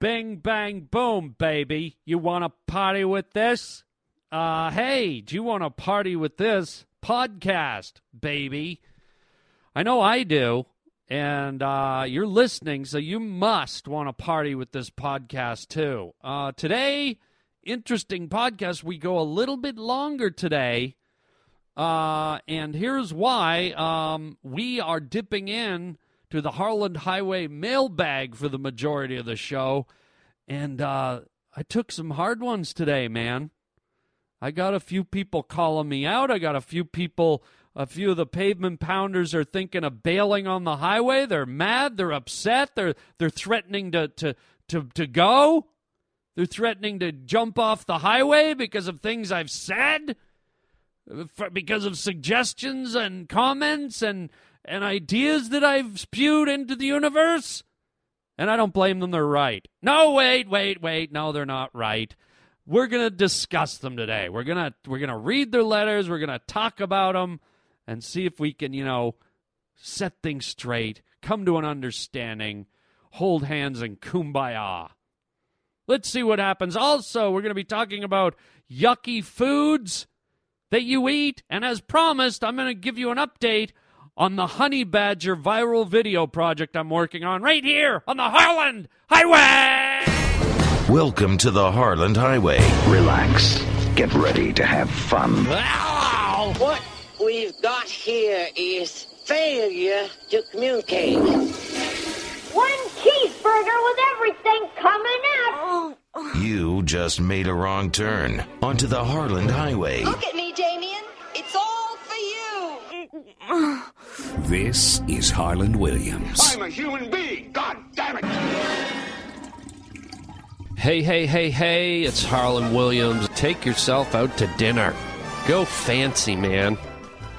Bing, bang, boom, baby. You want to party with this? Uh, hey, do you want to party with this podcast, baby? I know I do. And uh, you're listening, so you must want to party with this podcast too. Uh, today, interesting podcast. We go a little bit longer today. Uh, and here's why. Um, we are dipping in the Harland Highway mailbag for the majority of the show. And uh, I took some hard ones today, man. I got a few people calling me out. I got a few people, a few of the pavement pounders are thinking of bailing on the highway. They're mad. They're upset. They're they're threatening to to to to go. They're threatening to jump off the highway because of things I've said, for, because of suggestions and comments and and ideas that I've spewed into the universe. And I don't blame them, they're right. No, wait, wait, wait. No, they're not right. We're going to discuss them today. We're going to we're going to read their letters, we're going to talk about them and see if we can, you know, set things straight, come to an understanding, hold hands and kumbaya. Let's see what happens. Also, we're going to be talking about yucky foods that you eat, and as promised, I'm going to give you an update on the Honey Badger viral video project I'm working on right here on the Harland Highway. Welcome to the Harland Highway. Relax. Get ready to have fun. Ow! What we've got here is failure to communicate. One cheeseburger with everything coming out. You just made a wrong turn onto the Harland Highway. Look at me, Damien. This is Harland Williams. I'm a human being. God damn it. Hey, hey, hey, hey, it's Harland Williams. Take yourself out to dinner. Go fancy, man.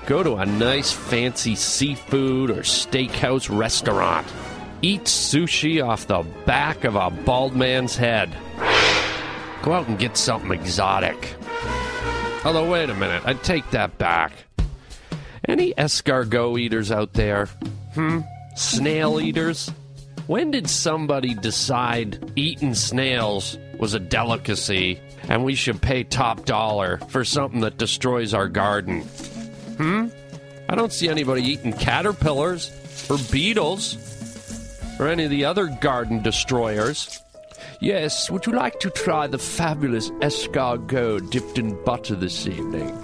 Go to a nice fancy seafood or steakhouse restaurant. Eat sushi off the back of a bald man's head. Go out and get something exotic. Although, wait a minute, I take that back. Any escargot eaters out there? Hmm? Snail eaters? When did somebody decide eating snails was a delicacy and we should pay top dollar for something that destroys our garden? Hmm? I don't see anybody eating caterpillars or beetles or any of the other garden destroyers. Yes, would you like to try the fabulous escargot dipped in butter this evening?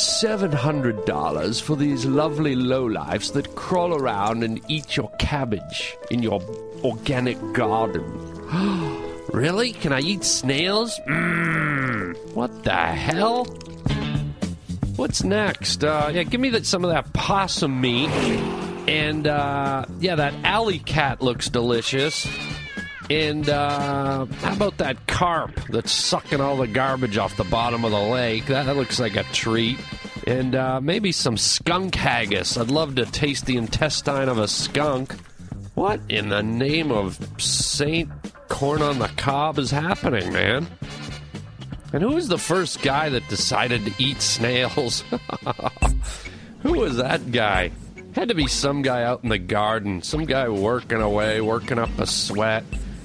$700 for these lovely lowlifes that crawl around and eat your cabbage in your organic garden. really? Can I eat snails? Mmm. What the hell? What's next? Uh, yeah, give me that, some of that possum meat. And, uh, yeah, that alley cat looks delicious. And uh, how about that carp that's sucking all the garbage off the bottom of the lake? That looks like a treat. And uh, maybe some skunk haggis. I'd love to taste the intestine of a skunk. What in the name of Saint Corn on the Cob is happening, man? And who was the first guy that decided to eat snails? who was that guy? Had to be some guy out in the garden, some guy working away, working up a sweat.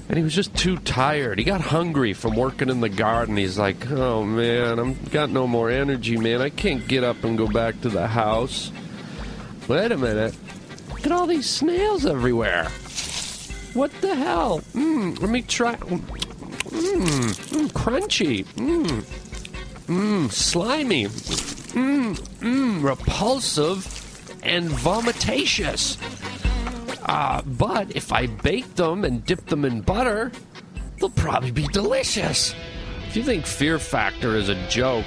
And he was just too tired. He got hungry from working in the garden. He's like, oh man, I'm got no more energy, man. I can't get up and go back to the house. Wait a minute. Look at all these snails everywhere. What the hell? Mmm, let me try. Mmm, mm, crunchy. Mmm, mmm, slimy. Mmm, mmm, repulsive and vomitatious. Uh, but if I bake them and dip them in butter, they'll probably be delicious. If you think Fear Factor is a joke,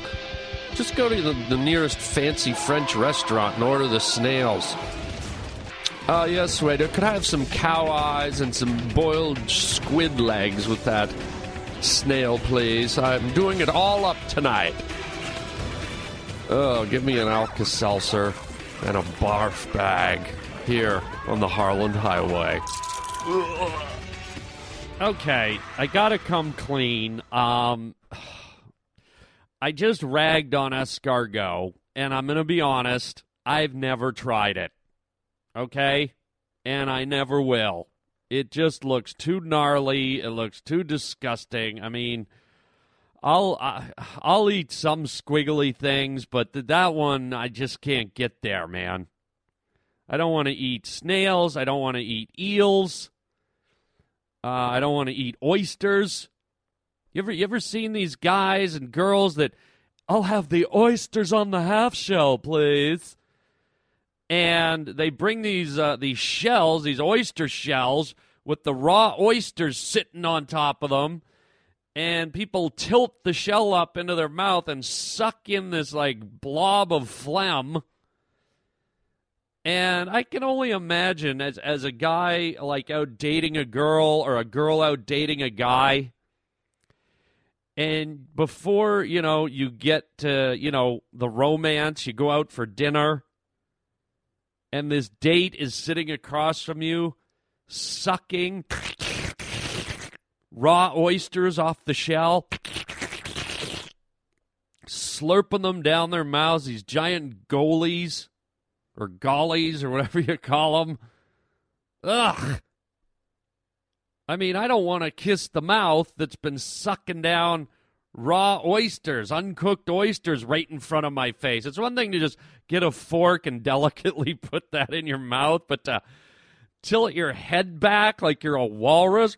just go to the, the nearest fancy French restaurant and order the snails. Uh, yes, waiter, could I have some cow eyes and some boiled squid legs with that snail, please? I'm doing it all up tonight. Oh, give me an Alka Seltzer and a barf bag here on the Harland Highway. Okay, I gotta come clean. Um, I just ragged on escargot, and I'm gonna be honest. I've never tried it. Okay, and I never will. It just looks too gnarly. It looks too disgusting. I mean, I'll I, I'll eat some squiggly things, but th- that one I just can't get there, man. I don't want to eat snails. I don't want to eat eels. Uh, I don't want to eat oysters. You ever you ever seen these guys and girls that I'll have the oysters on the half shell, please. And they bring these uh, these shells, these oyster shells, with the raw oysters sitting on top of them, and people tilt the shell up into their mouth and suck in this like blob of phlegm. And I can only imagine as as a guy like out dating a girl or a girl out dating a guy. And before, you know, you get to, you know, the romance, you go out for dinner, and this date is sitting across from you, sucking raw oysters off the shell, slurping them down their mouths, these giant goalies or gollies or whatever you call them. Ugh. I mean, I don't want to kiss the mouth that's been sucking down raw oysters, uncooked oysters right in front of my face. It's one thing to just get a fork and delicately put that in your mouth, but to tilt your head back like you're a walrus,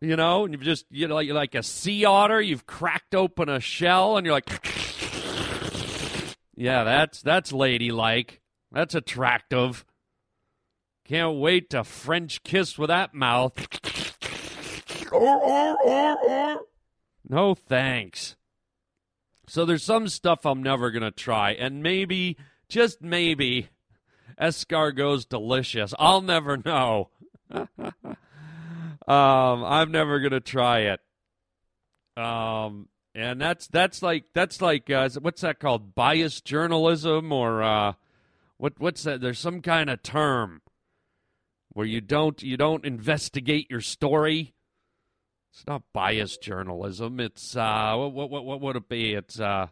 you know, and you've just, you know, like, like a sea otter, you've cracked open a shell and you're like, yeah, that's, that's ladylike. That's attractive. Can't wait to French kiss with that mouth. No thanks. So there's some stuff I'm never going to try. And maybe, just maybe, escargot's delicious. I'll never know. um, I'm never going to try it. Um, and that's that's like that's like uh, what's that called? Biased journalism or uh, what? What's that? There's some kind of term where you don't you don't investigate your story. It's not biased journalism. It's uh, what what what would it be? It's uh,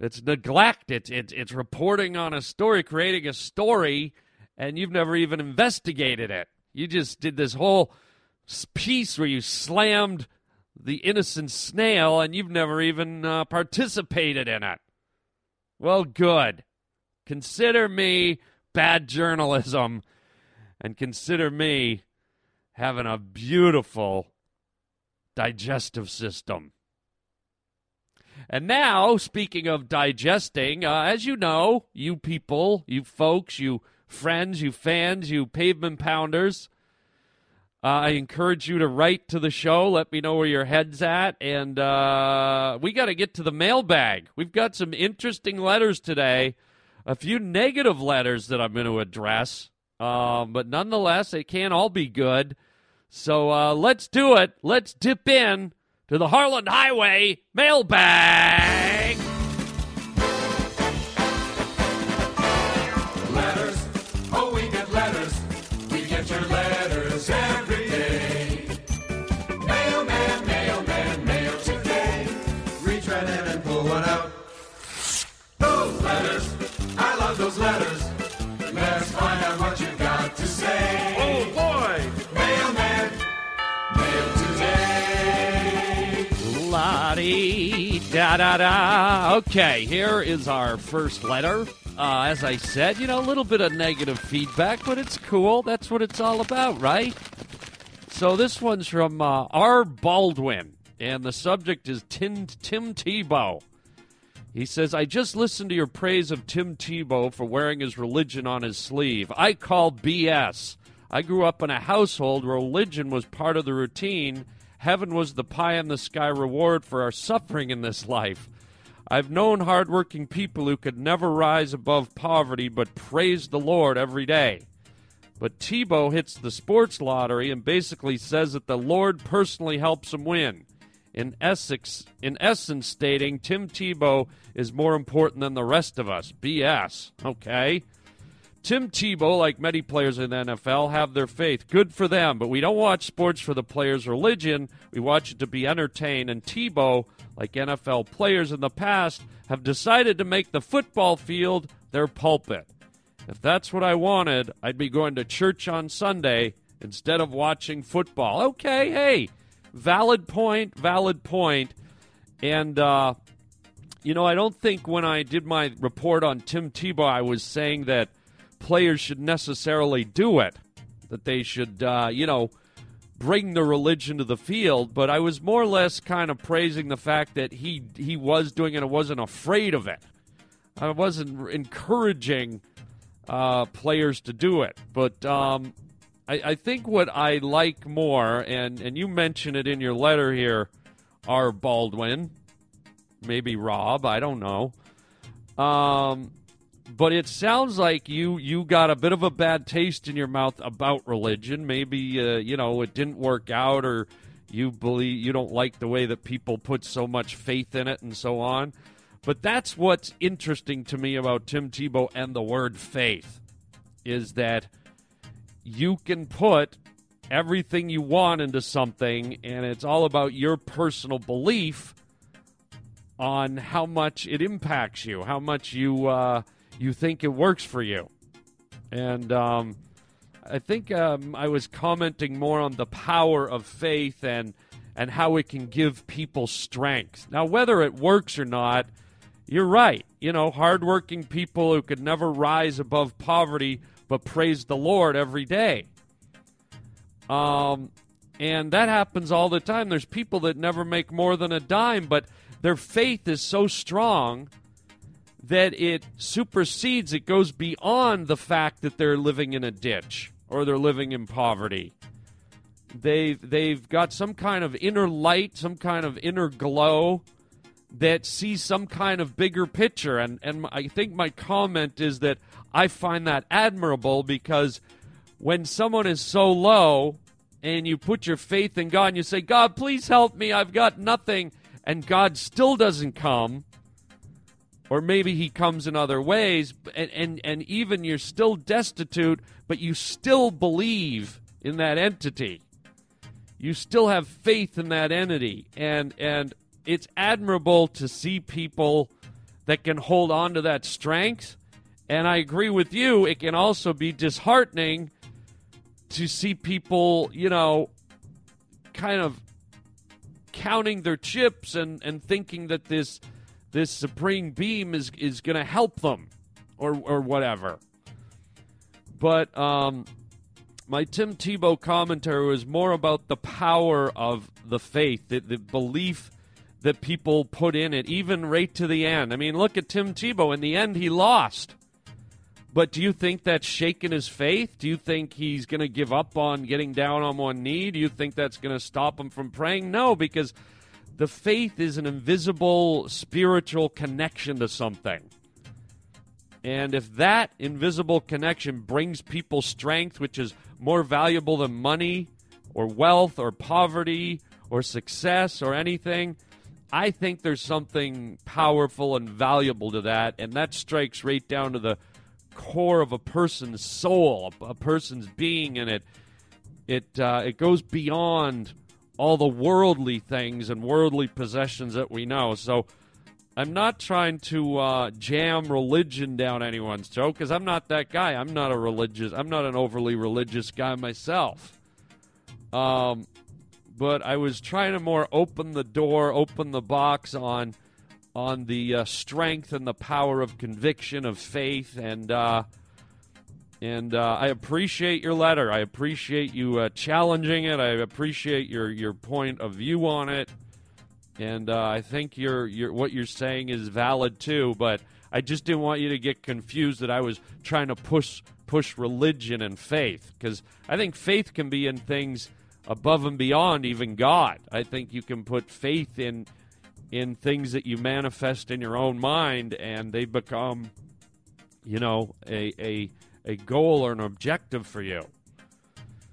it's neglect. It's it's it's reporting on a story, creating a story, and you've never even investigated it. You just did this whole piece where you slammed the innocent snail, and you've never even uh, participated in it. Well, good. Consider me bad journalism and consider me having a beautiful digestive system. And now, speaking of digesting, uh, as you know, you people, you folks, you friends, you fans, you pavement pounders, uh, I encourage you to write to the show. Let me know where your head's at. And uh, we got to get to the mailbag. We've got some interesting letters today, a few negative letters that I'm going to address. Um, but nonetheless, they can't all be good. So uh, let's do it. Let's dip in to the Harland Highway mailbag. Okay, here is our first letter. Uh, as I said, you know, a little bit of negative feedback, but it's cool. That's what it's all about, right? So this one's from uh, R. Baldwin, and the subject is Tim, Tim Tebow. He says, I just listened to your praise of Tim Tebow for wearing his religion on his sleeve. I call BS. I grew up in a household where religion was part of the routine. Heaven was the pie in the sky reward for our suffering in this life. I've known hardworking people who could never rise above poverty but praise the Lord every day. But Tebow hits the sports lottery and basically says that the Lord personally helps him win. In Essex, in essence, stating Tim Tebow is more important than the rest of us. BS. Okay. Tim Tebow, like many players in the NFL, have their faith. Good for them, but we don't watch sports for the players' religion. We watch it to be entertained. And Tebow, like NFL players in the past, have decided to make the football field their pulpit. If that's what I wanted, I'd be going to church on Sunday instead of watching football. Okay, hey, valid point, valid point. And, uh, you know, I don't think when I did my report on Tim Tebow, I was saying that players should necessarily do it, that they should, uh, you know, bring the religion to the field. But I was more or less kind of praising the fact that he he was doing it and wasn't afraid of it. I wasn't encouraging uh, players to do it. But um, I, I think what I like more, and, and you mention it in your letter here, are Baldwin, maybe Rob, I don't know. Um, but it sounds like you you got a bit of a bad taste in your mouth about religion. Maybe uh, you know it didn't work out, or you believe you don't like the way that people put so much faith in it, and so on. But that's what's interesting to me about Tim Tebow and the word faith is that you can put everything you want into something, and it's all about your personal belief on how much it impacts you, how much you uh, you think it works for you. And um, I think um, I was commenting more on the power of faith and and how it can give people strength. Now, whether it works or not, you're right. You know, hardworking people who could never rise above poverty but praise the Lord every day. Um, and that happens all the time. There's people that never make more than a dime, but their faith is so strong that it supersedes, it goes beyond the fact that they're living in a ditch or they're living in poverty. They've, they've got some kind of inner light, some kind of inner glow that sees some kind of bigger picture. And, and I think my comment is that I find that admirable because when someone is so low and you put your faith in God and you say, God, please help me, I've got nothing, and God still doesn't come, or maybe he comes in other ways, and, and, and even you're still destitute, but you still believe in that entity. You still have faith in that entity. And, and it's admirable to see people that can hold on to that strength. And I agree with you, it can also be disheartening to see people, you know, kind of counting their chips and, and thinking that this this supreme beam is is going to help them or or whatever. But um, my Tim Tebow commentary was more about the power of the faith, the, the belief that people put in it, even right to the end. I mean, look at Tim Tebow. In the end, he lost. But do you think that's shaken his faith? Do you think he's going to give up on getting down on one knee? Do you think that's going to stop him from praying? No, because the faith is an invisible spiritual connection to something. And if that invisible connection brings people strength, which is more valuable than money or wealth or poverty or success or anything, I think there's something powerful and valuable to that. And that strikes right down to the core of a person's soul, a, person's being, and it it uh, it goes beyond all the worldly things and worldly possessions that we know. So I'm not trying to uh, jam religion down anyone's throat because I'm not that guy. I'm not a religious. I'm not an overly religious guy myself. Um, but I was trying to more open the door, open the box on on the uh, strength and the power of conviction of faith and uh, and uh, I appreciate your letter. I appreciate you uh, challenging it. I appreciate your your point of view on it, and uh, I think your your what you're saying is valid too. But I just didn't want you to get confused that I was trying to push push religion and faith because I think faith can be in things above and beyond even God. I think you can put faith in in things that you manifest in your own mind, and they become, you know, a a, a goal or an objective for you.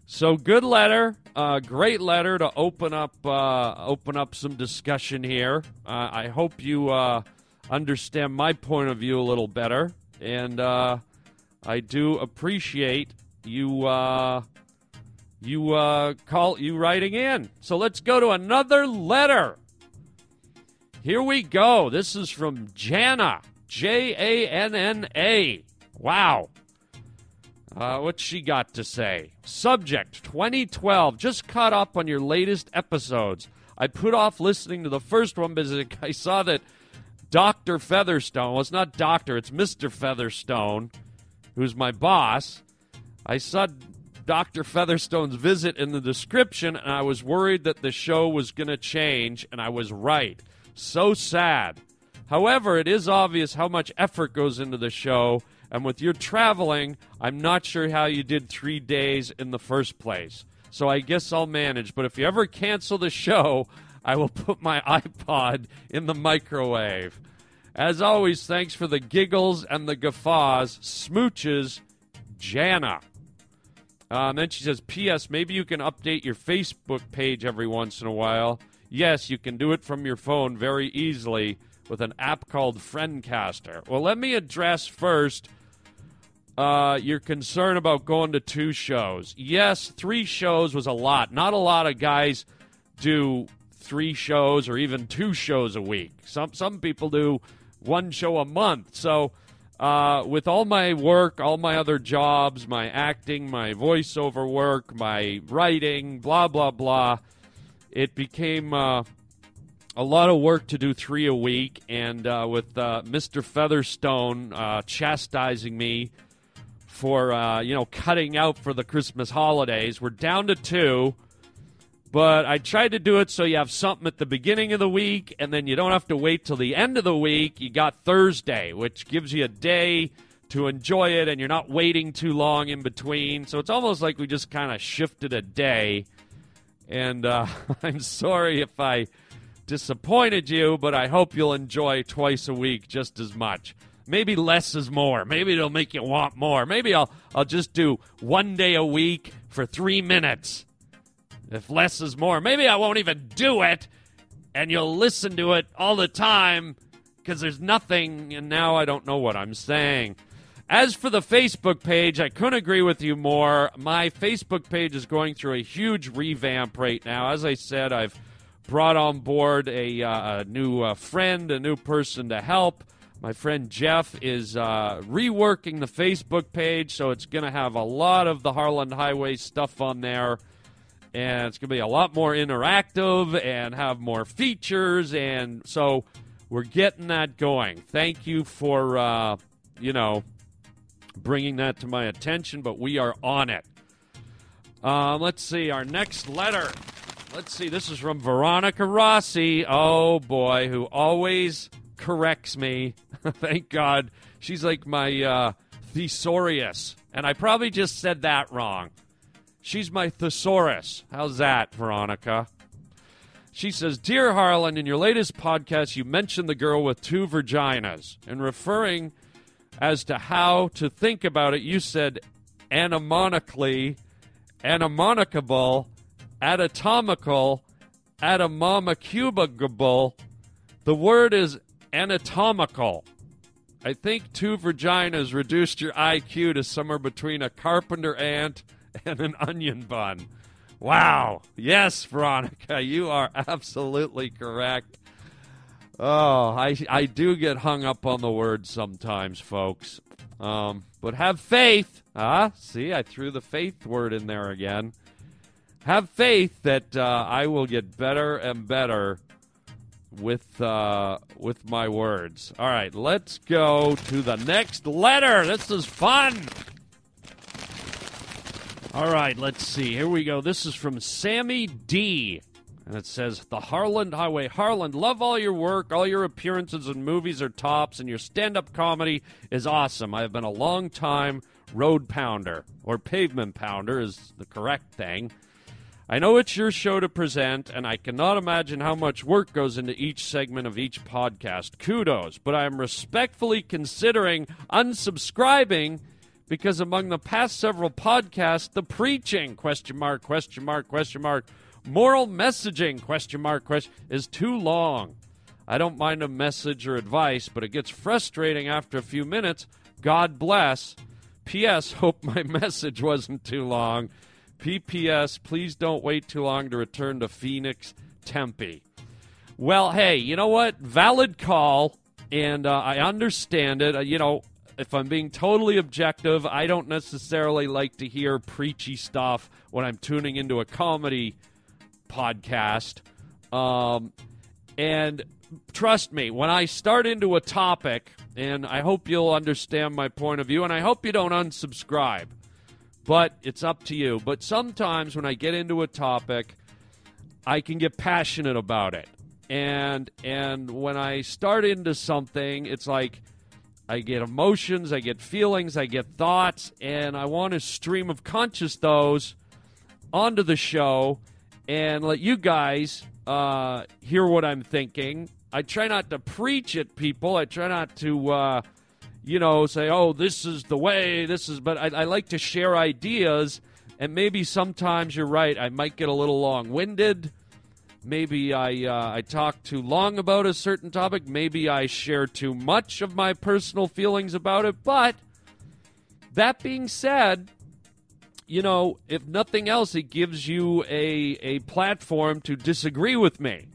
So good letter, uh, great letter to open up uh, open up some discussion here. Uh, I hope you uh, understand my point of view a little better, and uh, I do appreciate you uh, you call you writing in. So let's go to another letter. Here we go. This is from Janna. J A N N A. Wow. Uh, what's she got to say? Subject 2012. Just caught up on your latest episodes. I put off listening to the first one because I saw that Dr. Featherstone, well, it's not Doctor, it's Mr. Featherstone, who's my boss. I saw Dr. Featherstone's visit in the description, and I was worried that the show was going to change, and I was right. So sad. However, it is obvious how much effort goes into the show, and with your traveling, I'm not sure how you did three days in the first place. So I guess I'll manage. But if you ever cancel the show, I will put my iPod in the microwave. As always, thanks for the giggles and the guffaws. Smooches, Janna. Uh, and then she says, P.S. Maybe you can update your Facebook page every once in a while. Yes, you can do it from your phone very easily with an app called Friendcaster. Well, let me address first uh, your concern about going to two shows. Yes, three shows was a lot. Not a lot of guys do three shows or even two shows a week. Some some people do one show a month. So, uh, with all my work, all my other jobs, my acting, my voiceover work, my writing, blah blah blah, it became uh, a lot of work to do three a week. And uh, with uh, Mr. Featherstone uh, chastising me for uh, you know cutting out for the Christmas holidays, we're down to two. But I tried to do it so you have something at the beginning of the week, and then you don't have to wait till the end of the week. You got Thursday, which gives you a day to enjoy it, and you're not waiting too long in between. So it's almost like we just kind of shifted a day. And uh, I'm sorry if I disappointed you, but I hope you'll enjoy twice a week just as much. Maybe less is more. Maybe it'll make you want more. Maybe I'll I'll just do one day a week for three minutes if less is more, maybe I won't even do it, and you'll listen to it all the time because there's nothing, and now I don't know what I'm saying. As for the Facebook page, I couldn't agree with you more. My Facebook page is going through a huge revamp right now. As I said, I've brought on board a, uh, a new uh, friend, a new person to help. My friend Jeff is uh, reworking the Facebook page, so it's going to have a lot of the Harland Highway stuff on there and it's going to be a lot more interactive and have more features. And so we're getting that going. Thank you for, uh, you know, bringing that to my attention, but we are on it. Um, let's see, our next letter. Let's see, this is from Veronica Rossi. Oh boy, who always corrects me. Thank God. She's like my uh, thesaurus. And I probably just said that wrong. She's my thesaurus. How's that, Veronica? She says, Dear Harland, in your latest podcast, you mentioned the girl with two vaginas. And referring as to how to think about it, you said anamonically, anamonicable, anatomical, atomomicubable. The word is anatomical. I think two vaginas reduced your IQ to somewhere between a carpenter ant and an onion bun. Wow. Yes, Veronica, you are absolutely correct. Oh, I, I do get hung up on the words sometimes, folks. Um, but have faith. Ah, see, I threw the faith word in there again. Have faith that uh, I will get better and better with uh, with my words. All right, let's go to the next letter. This is fun. All right, let's see. Here we go. This is from Sammy D. And it says, The Harland Highway. Harland, love all your work. All your appearances in movies are tops, and your stand up comedy is awesome. I have been a long time road pounder, or pavement pounder is the correct thing. I know it's your show to present, and I cannot imagine how much work goes into each segment of each podcast. Kudos, but I am respectfully considering unsubscribing because among the past several podcasts, the preaching question mark question mark question mark moral messaging question mark question is too long. I don't mind a message or advice, but it gets frustrating after a few minutes. God bless. P.S. Hope my message wasn't too long. P.P.S. Please don't wait too long to return to Phoenix, Tempe. Well, hey, you know what? Valid call, and uh, I understand it. Uh, you know, if I'm being totally objective, I don't necessarily like to hear preachy stuff when I'm tuning into a comedy podcast. Um, and trust me, when I start into a topic, and I hope you'll understand my point of view, and I hope you don't unsubscribe, but it's up to you. But sometimes when I get into a topic, I can get passionate about it. And and when I start into something, it's like I get emotions, I get feelings, I get thoughts, and I want to stream of conscious those onto the show and let you guys uh, hear what I'm thinking. I try not to preach at people. I try not to, uh, you know, say, "Oh, this is the way." This is, but I, I like to share ideas. And maybe sometimes you're right. I might get a little long-winded. Maybe I uh, I talk too long about a certain topic. Maybe I share too much of my personal feelings about it. But that being said, you know, if nothing else, it gives you a a platform to disagree with me,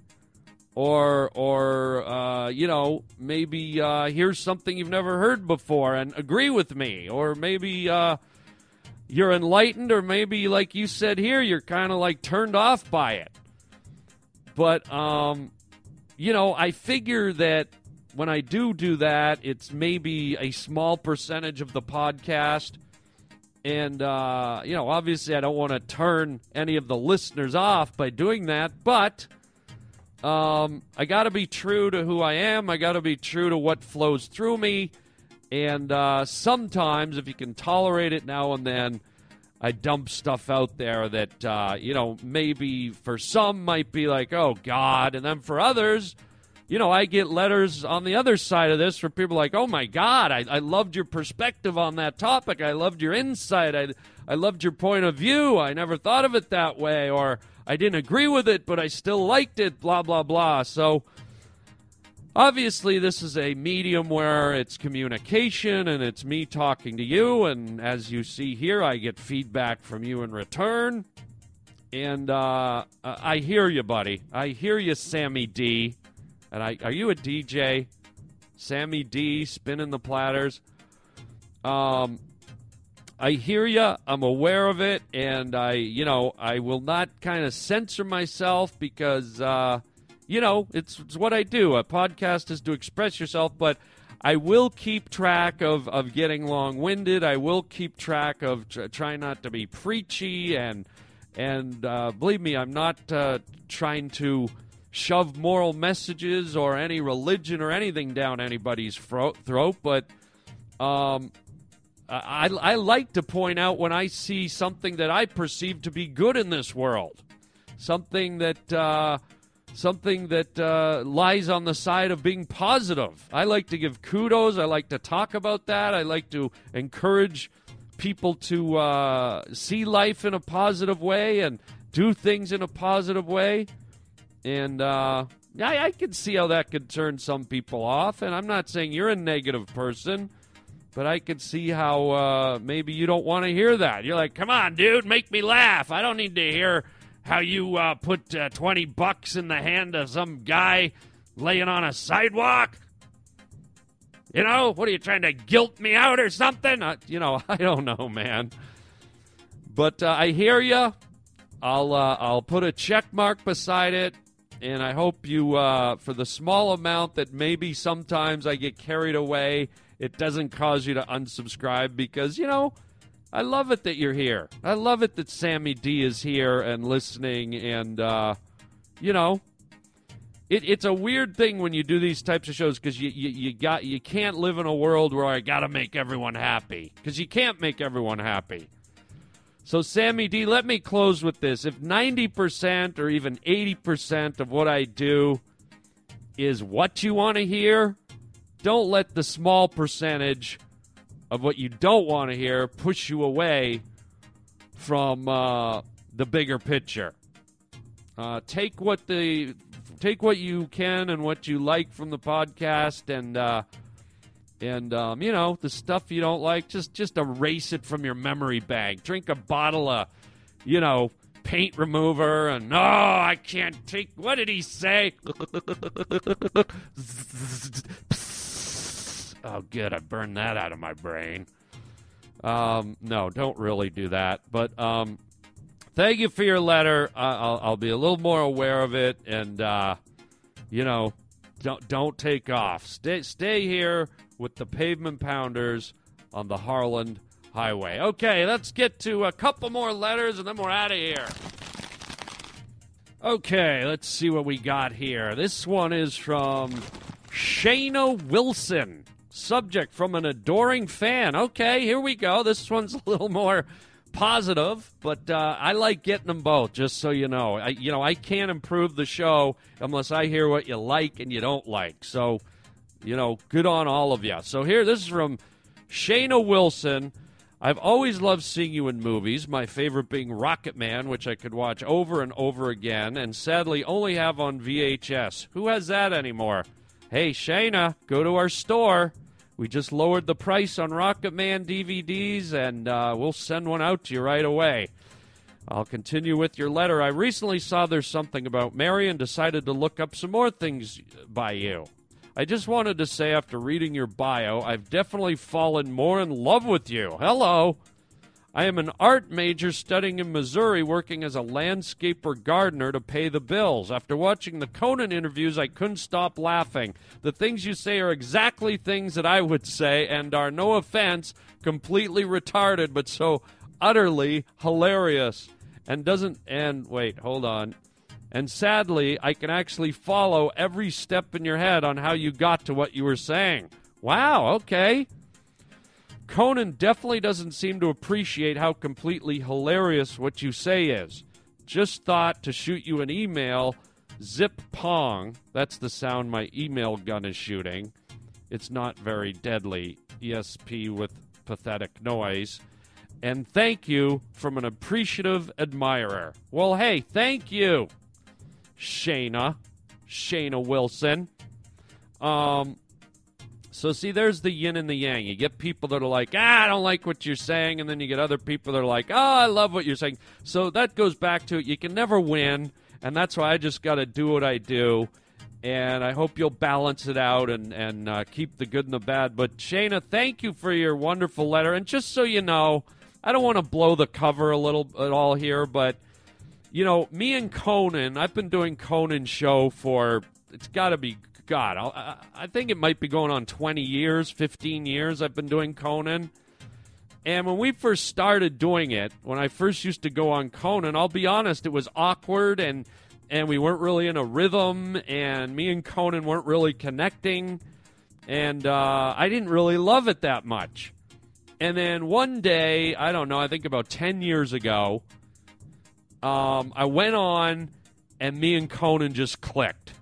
or or uh, you know maybe uh, here's something you've never heard before and agree with me, or maybe uh, you're enlightened, or maybe like you said here, you're kind of like turned off by it. But um, you know, I figure that when I do do that, it's maybe a small percentage of the podcast and, uh, you know, obviously I don't want to turn any of the listeners off by doing that, but um, I got to be true to who I am. I got to be true to what flows through me. And uh, sometimes, if you can tolerate it now and then, I dump stuff out there that, uh, you know, maybe for some might be like, oh, God. And then for others, you know, I get letters on the other side of this for people like, oh my God, I, I loved your perspective on that topic. I loved your insight. I, I loved your point of view. I never thought of it that way. Or I didn't agree with it, but I still liked it, blah, blah, blah. So obviously, this is a medium where it's communication and it's me talking to you. And as you see here, I get feedback from you in return. And uh, I hear you, buddy. I hear you, Sammy D. And I, are you a DJ? Sammy D spinning the platters. Um, I hear you. I'm aware of it, and I, you know, I will not kind of censor myself because, uh, you know, it's, it's what I do. A podcast is to express yourself, but I will keep track of, of getting long winded. I will keep track of tr- trying not to be preachy, and and uh, believe me, I'm not uh, trying to shove moral messages or any religion or anything down anybody's fro- throat, but um, I, I like to point out when I see something that I perceive to be good in this world, something that uh, something that uh, lies on the side of being positive. I like to give kudos. I like to talk about that. I like to encourage people to uh, see life in a positive way and do things in a positive way. And uh, I, I can see how that could turn some people off. And I'm not saying you're a negative person, but I can see how uh, maybe you don't want to hear that. You're like, come on, dude, make me laugh. I don't need to hear how you uh, put uh, 20 bucks in the hand of some guy laying on a sidewalk. You know, what are you trying to guilt me out or something? Uh, you know, I don't know, man. But uh, I hear you. I'll uh, I'll put a check mark beside it, and I hope you, uh, for the small amount that maybe sometimes I get carried away, it doesn't cause you to unsubscribe because you know I love it that you're here. I love it that Sammy D is here and listening, and uh, you know, it, it's a weird thing when you do these types of shows because you, you you got you can't live in a world where I got to make everyone happy because you can't make everyone happy. So, Sammy D, let me close with this. If 90% or even 80% of what I do is what you want to hear, don't let the small percentage of what you don't want to hear push you away from uh, the bigger picture. Uh, take what the take what you can and what you like from the podcast, and uh, and um, you know the stuff you don't like, just just erase it from your memory bank. Drink a bottle of, you know, paint remover, and no, oh, I can't take. What did he say? Oh, good. I burned that out of my brain. Um, no, don't really do that. But um, thank you for your letter. I'll, I'll be a little more aware of it, and uh, you know, don't don't take off. Stay stay here with the pavement pounders on the Harland Highway. Okay, let's get to a couple more letters, and then we're out of here. Okay, let's see what we got here. This one is from Shayna Wilson. Subject from an adoring fan. Okay, here we go. This one's a little more positive, but uh, I like getting them both. Just so you know, I, you know, I can't improve the show unless I hear what you like and you don't like. So, you know, good on all of you. So here, this is from Shayna Wilson. I've always loved seeing you in movies, my favorite being Rocket Man, which I could watch over and over again, and sadly only have on VHS. Who has that anymore? Hey, Shayna, go to our store. We just lowered the price on Rocket Man DVDs, and uh, we'll send one out to you right away. I'll continue with your letter. I recently saw there's something about Mary and decided to look up some more things by you. I just wanted to say, after reading your bio, I've definitely fallen more in love with you. Hello. I am an art major studying in Missouri, working as a landscaper gardener to pay the bills. After watching the Conan interviews, I couldn't stop laughing. The things you say are exactly things that I would say and are, no offense, completely retarded, but so utterly hilarious. And doesn't, and wait, hold on. And sadly, I can actually follow every step in your head on how you got to what you were saying. Wow, okay. Conan definitely doesn't seem to appreciate how completely hilarious what you say is. Just thought to shoot you an email, zip pong. That's the sound my email gun is shooting. It's not very deadly. ESP with pathetic noise. And thank you from an appreciative admirer. Well, hey, thank you, Shayna. Shayna Wilson. Um, so see, there's the yin and the yang. You get people that are like, ah, I don't like what you're saying, and then you get other people that are like, oh, I love what you're saying. So that goes back to it. you can never win, and that's why I just got to do what I do. And I hope you'll balance it out and and uh, keep the good and the bad. But Shayna, thank you for your wonderful letter. And just so you know, I don't want to blow the cover a little at all here, but you know, me and Conan, I've been doing Conan show for it's got to be God. I, I think it might be going on 20 years, 15 years. I've been doing Conan. And when we first started doing it, when I first used to go on Conan, I'll be honest, it was awkward and and we weren't really in a rhythm, and me and Conan weren't really connecting, and uh, I didn't really love it that much. And then one day, I don't know, I think about 10 years ago, um, I went on, and me and Conan just clicked.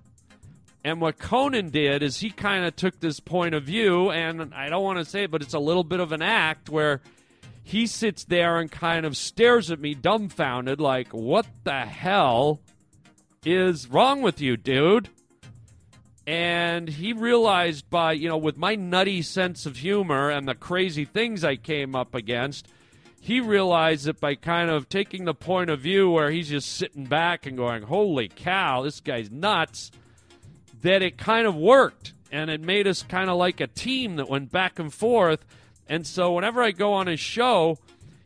And what Conan did is he kind of took this point of view, and I don't want to say it, but it's a little bit of an act where he sits there and kind of stares at me dumbfounded, like, what the hell is wrong with you, dude? And he realized by, you know, with my nutty sense of humor and the crazy things I came up against, he realized that by kind of taking the point of view where he's just sitting back and going, holy cow, this guy's nuts, that it kind of worked. And it made us kind of like a team that went back and forth. And so whenever I go on his show,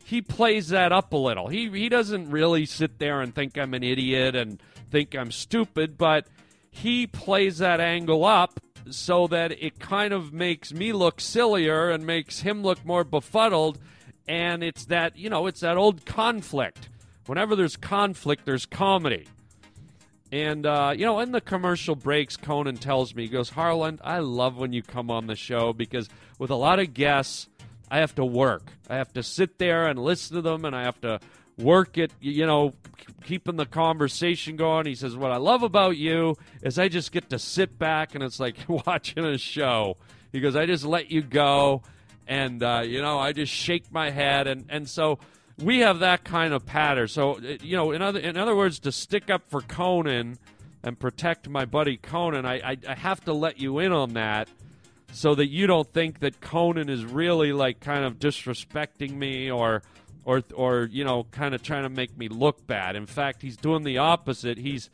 he plays that up a little. He, he doesn't really sit there and think I'm an idiot and think I'm stupid, but he plays that angle up so that it kind of makes me look sillier and makes him look more befuddled. And it's that, you know, it's that old conflict. Whenever there's conflict, there's comedy. And, uh, you know, in the commercial breaks, Conan tells me, he goes, Harland, I love when you come on the show because with a lot of guests, I have to work. I have to sit there and listen to them, and I have to work at, you know, keeping the conversation going. He says, What I love about you is I just get to sit back and it's like watching a show. He goes, I just let you go, and, uh, you know, I just shake my head. And, and so we have that kind of pattern. So, uh, you know, in other, in other words, to stick up for Conan and protect my buddy Conan, I, I, I have to let you in on that so that you don't think that Conan is really like kind of disrespecting me or or or you know kind of trying to make me look bad. In fact, he's doing the opposite. He's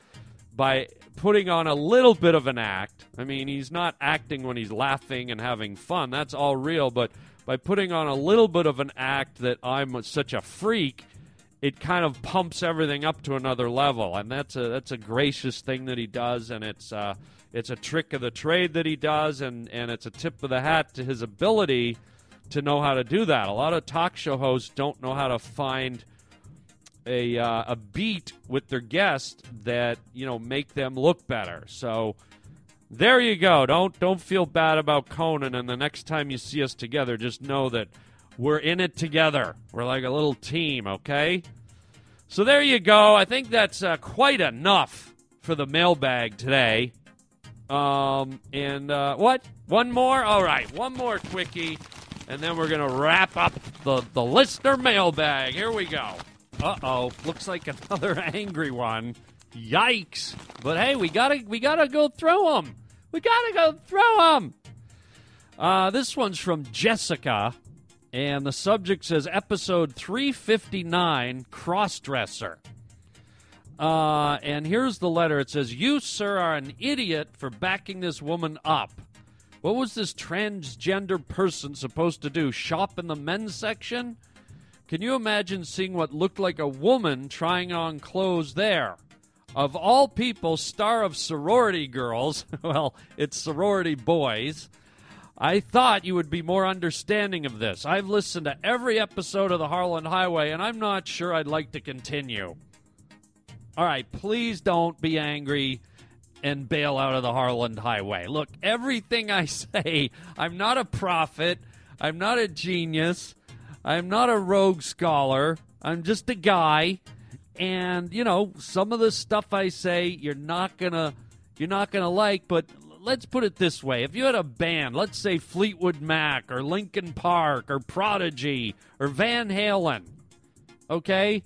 by putting on a little bit of an act. I mean, he's not acting when he's laughing and having fun. That's all real. But by putting on a little bit of an act that I'm such a freak, it kind of pumps everything up to another level, and that's a that's a gracious thing that he does, and it's uh, it's a trick of the trade that he does, and and it's a tip of the hat to his ability to know how to do that. A lot of talk show hosts don't know how to find a uh, a beat with their guest that you know make them look better. So there you go. Don't don't feel bad about Conan. And the next time you see us together, just know that we're in it together. We're like a little team. Okay. So there you go. I think that's uh, quite enough for the mailbag today. Um, and uh, what? One more? All right, one more quickie, and then we're gonna wrap up the the listener mailbag. Here we go. Uh oh, looks like another angry one. Yikes! But hey, we gotta we gotta go through them. We gotta go through them. Uh, this one's from Jessica, and the subject says episode 359 crossdresser. Uh, and here's the letter. It says, You, sir, are an idiot for backing this woman up. What was this transgender person supposed to do? Shop in the men's section? Can you imagine seeing what looked like a woman trying on clothes there? Of all people, star of sorority girls, well, it's sorority boys. I thought you would be more understanding of this. I've listened to every episode of the Harland Highway, and I'm not sure I'd like to continue. All right, please don't be angry and bail out of the Harland Highway. Look, everything I say, I'm not a prophet, I'm not a genius, I'm not a rogue scholar, I'm just a guy. And, you know, some of the stuff I say you're not to you're not to like, but let's put it this way. If you had a band, let's say Fleetwood Mac or Linkin Park or Prodigy or Van Halen, okay?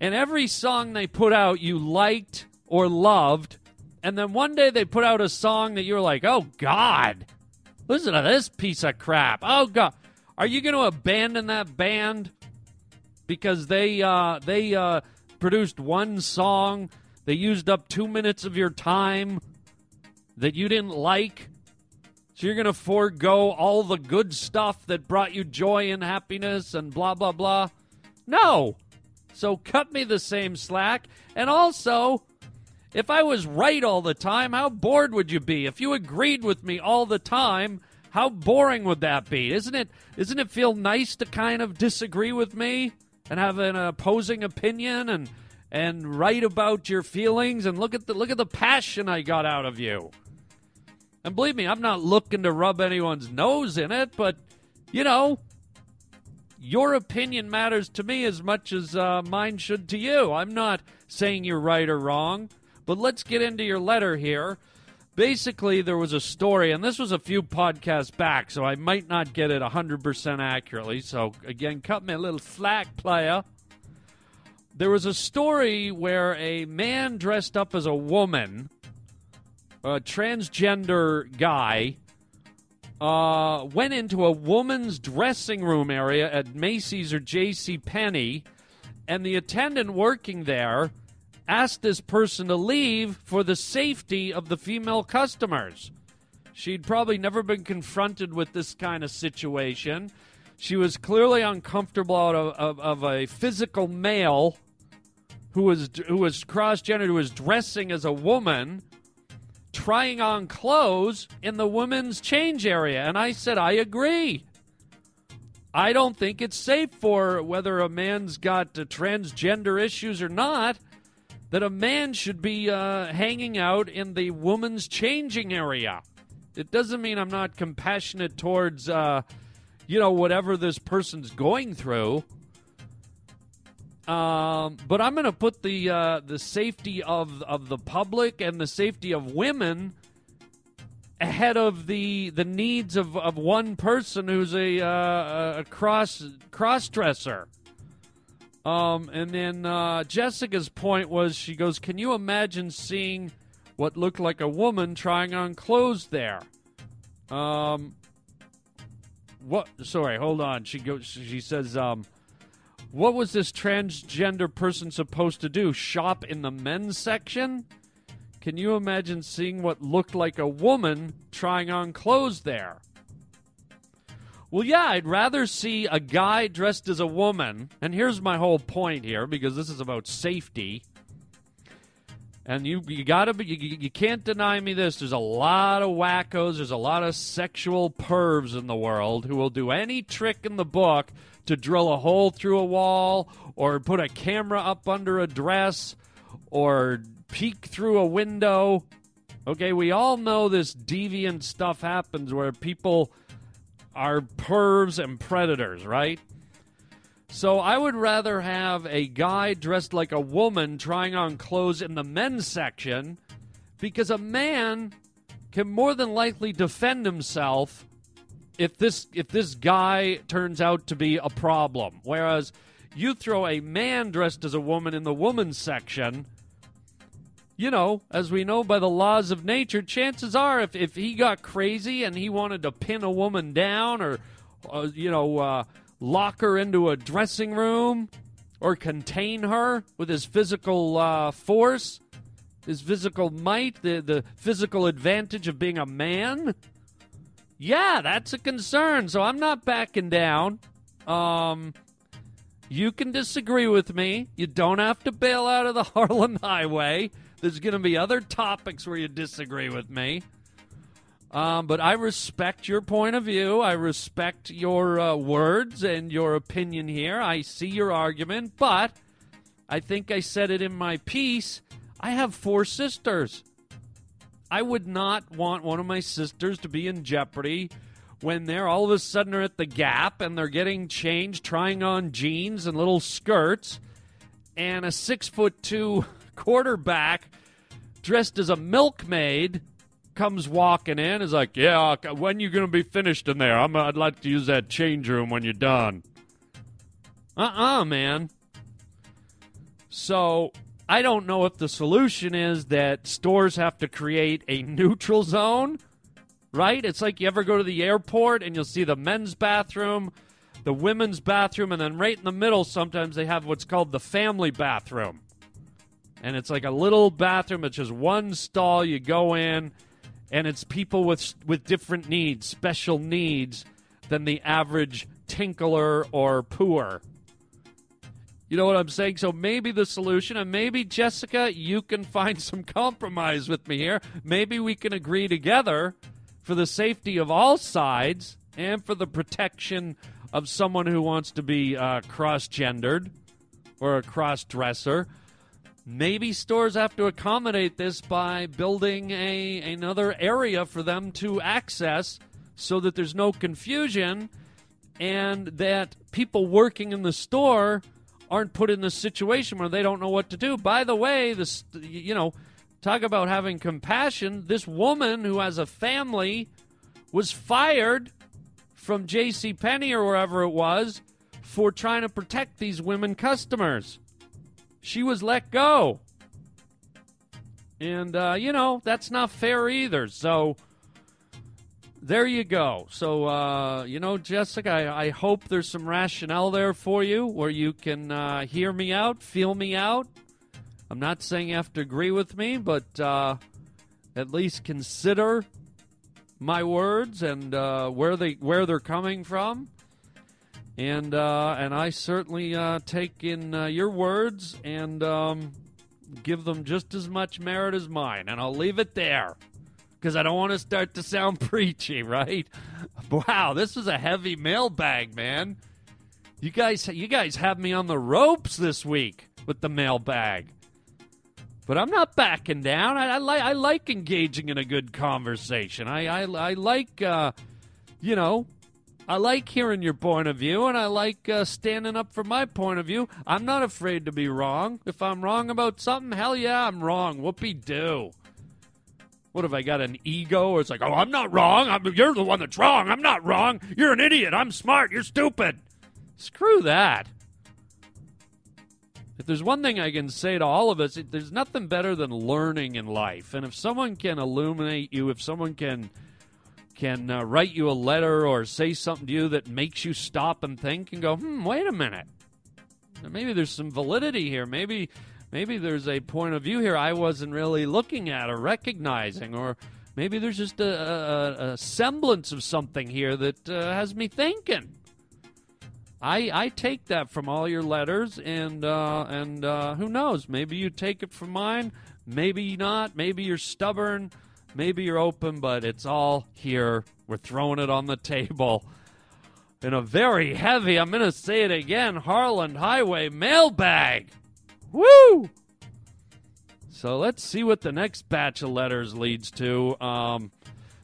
And every song they put out you liked or loved, and then one day they put out a song that you were like, oh, God, listen to this piece of crap. Oh, God. Are you going to abandon that band because they uh, they uh, produced one song, they used up two minutes of your time that you didn't like? So you're going to forego all the good stuff that brought you joy and happiness and blah, blah, blah? No. So cut me the same slack. And also, if I was right all the time, how bored would you be? If you agreed with me all the time, how boring would that be? Isn't it isn't it feel nice to kind of disagree with me and have an opposing opinion and and write about your feelings and look at the look at the passion I got out of you. And believe me, I'm not looking to rub anyone's nose in it, but you know, your opinion matters to me as much as uh, mine should to you. I'm not saying you're right or wrong, but let's get into your letter here. Basically, there was a story, and this was a few podcasts back, so I might not get it 100% accurately. So, again, cut me a little slack, player. There was a story where a man dressed up as a woman, a transgender guy, uh, went into a woman's dressing room area at Macy's or J.C. Penney, and the attendant working there asked this person to leave for the safety of the female customers. She'd probably never been confronted with this kind of situation. She was clearly uncomfortable out of, of, of a physical male who was who was cross gendered, who was dressing as a woman, trying on clothes in the women's change area. And I said, I agree. I don't think it's safe for whether a man's got uh, transgender issues or not that a man should be uh, hanging out in the woman's changing area. It doesn't mean I'm not compassionate towards, uh, you know, whatever this person's going through. Um, but I'm going to put the uh, the safety of of the public and the safety of women ahead of the the needs of, of one person who's a, uh, a cross cross dresser. Um, and then uh, Jessica's point was she goes, Can you imagine seeing what looked like a woman trying on clothes there? Um, what? Sorry, hold on. She goes. She says, um, "What was this transgender person supposed to do? Shop in the men's section?" Can you imagine seeing what looked like a woman trying on clothes there? Well, yeah, I'd rather see a guy dressed as a woman. And here's my whole point here because this is about safety. And you you gotta be you, you can't deny me this. There's a lot of wackos. There's a lot of sexual pervs in the world who will do any trick in the book to drill a hole through a wall or put a camera up under a dress or peek through a window. Okay, we all know this deviant stuff happens where people are pervs and predators, right? So I would rather have a guy dressed like a woman trying on clothes in the men's section because a man can more than likely defend himself if this if this guy turns out to be a problem. Whereas you throw a man dressed as a woman in the woman's section, you know, as we know by the laws of nature, chances are if, if he got crazy and he wanted to pin a woman down or, uh, you know, uh, lock her into a dressing room or contain her with his physical uh, force, his physical might, the, the physical advantage of being a man. Yeah, that's a concern. So I'm not backing down. Um, you can disagree with me. You don't have to bail out of the Harland Highway. There's going to be other topics where you disagree with me. Um, but I respect your point of view. I respect your uh, words and your opinion here. I see your argument, but I think I said it in my piece. I have four sisters. I would not want one of my sisters to be in jeopardy when they're all of a sudden are at the gap and they're getting changed, trying on jeans and little skirts, and a six foot two quarterback dressed as a milkmaid comes walking in is like, "Yeah, when you to be finished in there? I'm, I'd like to use that change room when you're done." Uh-uh, man. So I don't know if the solution is that stores have to create a neutral zone, right? It's like you ever go to the airport and you'll see the men's bathroom, the women's bathroom, and then right in the middle, sometimes they have what's called the family bathroom. And it's like a little bathroom. It's just one stall. You go in, and it's people with with different needs, special needs than the average tinkler or pooer. You know what I'm saying? So maybe the solution, and maybe Jessica, you can find some compromise with me here. Maybe we can agree together for the safety of all sides and for the protection of someone who wants to be uh, cross gendered or a cross dresser. Maybe stores have to accommodate this by building a another area for them to access so that there's no confusion and that people working in the store aren't put in the situation where they don't know what to do. By the way, this you know, talk about having compassion. This woman who has a family was fired from J.C. Penney or wherever it was for trying to protect these women customers. She was let go. And, uh, you know, that's not fair either. So there you go. So, uh, you know, Jessica, I, I, hope there's some rationale there for you where you can uh, hear me out, feel me out. I'm not saying you have to agree with me, but uh, at least consider my words and uh, where they where they're coming from and uh, and I certainly uh, take in uh, your words and um, give them just as much merit as mine, and I'll leave it there because I don't want to start to sound preachy, right? Wow, this is a heavy mailbag, man. You guys, you guys have me on the ropes this week with the mailbag, but I'm not backing down. I, I like I like engaging in a good conversation. I I, I like uh, you know I like hearing your point of view, and I like uh, standing up for my point of view. I'm not afraid to be wrong. If I'm wrong about something, hell yeah, I'm wrong. Whoopie do. What have I got an ego? Or it's like, oh, I'm not wrong. I'm, you're the one that's wrong. I'm not wrong. You're an idiot. I'm smart. You're stupid. Screw that. If there's one thing I can say to all of us, it, there's nothing better than learning in life. And if someone can illuminate you, if someone can can uh, write you a letter or say something to you that makes you stop and think and go, hmm, wait a minute. Maybe there's some validity here. Maybe maybe there's a point of view here I wasn't really looking at or recognizing, or maybe there's just a, a, a semblance of something here that uh, has me thinking. I I take that from all your letters, and uh, and uh, who knows? Maybe you take it from mine. Maybe not. Maybe you're stubborn. Maybe you're open. But it's all here. We're throwing it on the table in a very heavy. I'm going to say it again. Harland Highway mailbag. Woo! So let's see what the next batch of letters leads to. Um,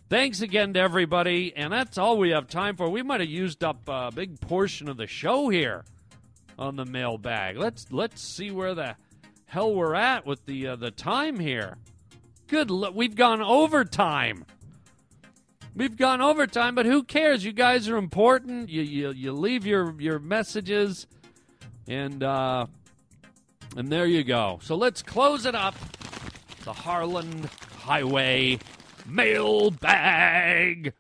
thanks again to everybody, and that's all we have time for. We might have used up a big portion of the show here on the mailbag. Let's let's see where the hell we're at with the uh, the time here. Good, l- we've gone overtime. We've gone overtime, but who cares? You guys are important. You you, you leave your your messages, and uh, and there you go. So let's close it up. The Harland Highway mailbag.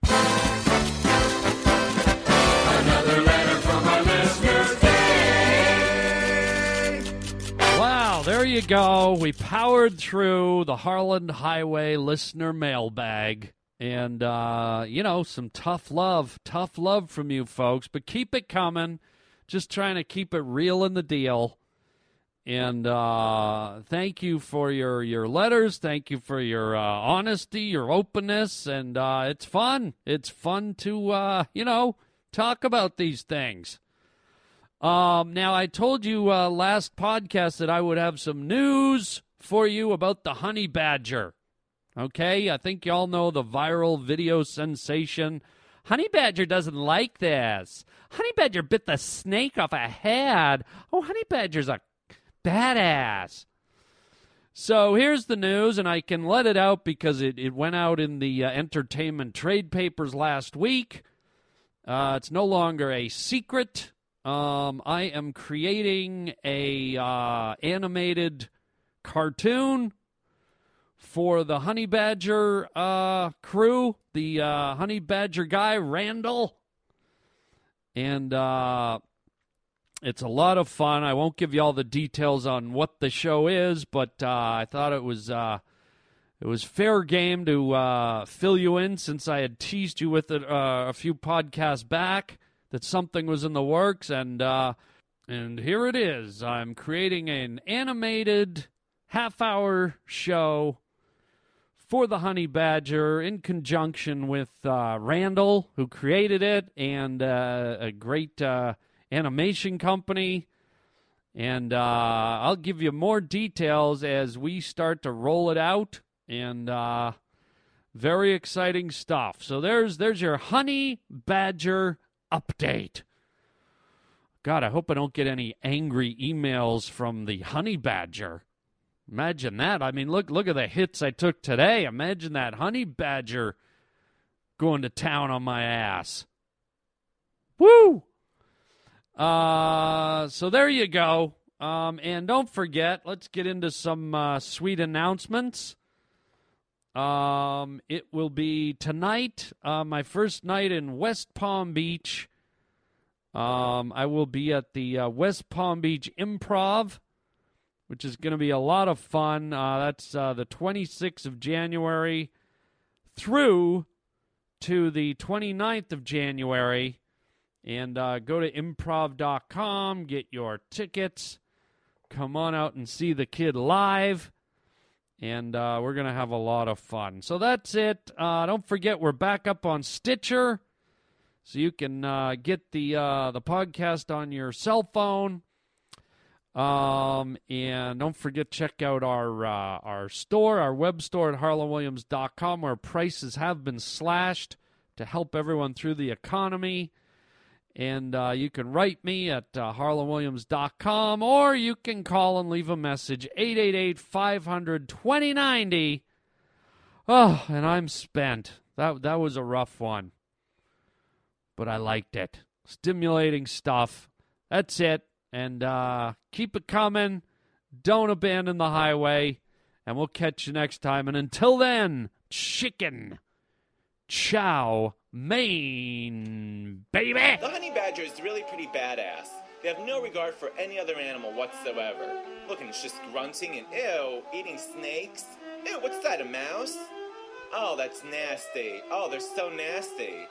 There you go. We powered through the Harland Highway listener mailbag. And, uh, you know, some tough love, tough love from you folks, but keep it coming. Just trying to keep it real in the deal. And uh, thank you for your, your letters. Thank you for your uh, honesty, your openness. And uh, it's fun. It's fun to, uh, you know, talk about these things. Um, now, I told you uh, last podcast that I would have some news for you about the honey badger. Okay, I think y'all know the viral video sensation. Honey badger doesn't like this. Honey badger bit the snake off a head. Oh, honey badger's a badass. So here's the news, and I can let it out because it, it went out in the uh, entertainment trade papers last week. Uh, it's no longer a secret. Um, I am creating a uh, animated cartoon for the Honey Badger uh, crew, the uh, Honey Badger guy, Randall. And uh, it's a lot of fun. I won't give you all the details on what the show is, but uh, I thought it was uh, it was fair game to fill you in since I had teased you with it a few podcasts back that something was in the works, and uh, and here it is. I'm creating an animated half-hour show for the Honey Badger in conjunction with uh, Randall, who created it, and uh, a great uh, animation company. And uh, I'll give you more details as we start to roll it out. And uh, very exciting stuff. So there's there's your Honey Badger update. God, I hope I don't get any angry emails from the Honey Badger. Imagine that. I mean, look look at the hits I took today. Imagine that honey badger going to town on my ass. Woo! Uh, so there you go. Um, and don't forget, let's get into some uh, sweet announcements. Um, it will be tonight, uh, my first night in West Palm Beach. Um, I will be at the uh, West Palm Beach Improv which is going to be a lot of fun. Uh, that's uh, the 26th of January through to the 29th of January. And uh, go to improv.com, get your tickets, come on out and see the kid live. And uh, we're going to have a lot of fun. So that's it. Uh, don't forget, we're back up on Stitcher. So you can uh, get the the podcast on your cell phone um, and don't forget check out our uh, our store, our web store at harlandwilliams.com, where prices have been slashed to help everyone through the economy. And uh, you can write me at uh, harlandwilliams.com, or you can call and leave a message 888 500 2090. Oh, and I'm spent. That that was a rough one, but I liked it. Stimulating stuff. That's it and uh, keep it coming. Don't abandon the highway, and we'll catch you next time. And until then, chicken, chow, mein, baby. The honey badger is really pretty badass. They have no regard for any other animal whatsoever. Look, and it's just grunting and ew, eating snakes. Ew, what's that, a mouse? Oh, that's nasty. Oh, they're so nasty.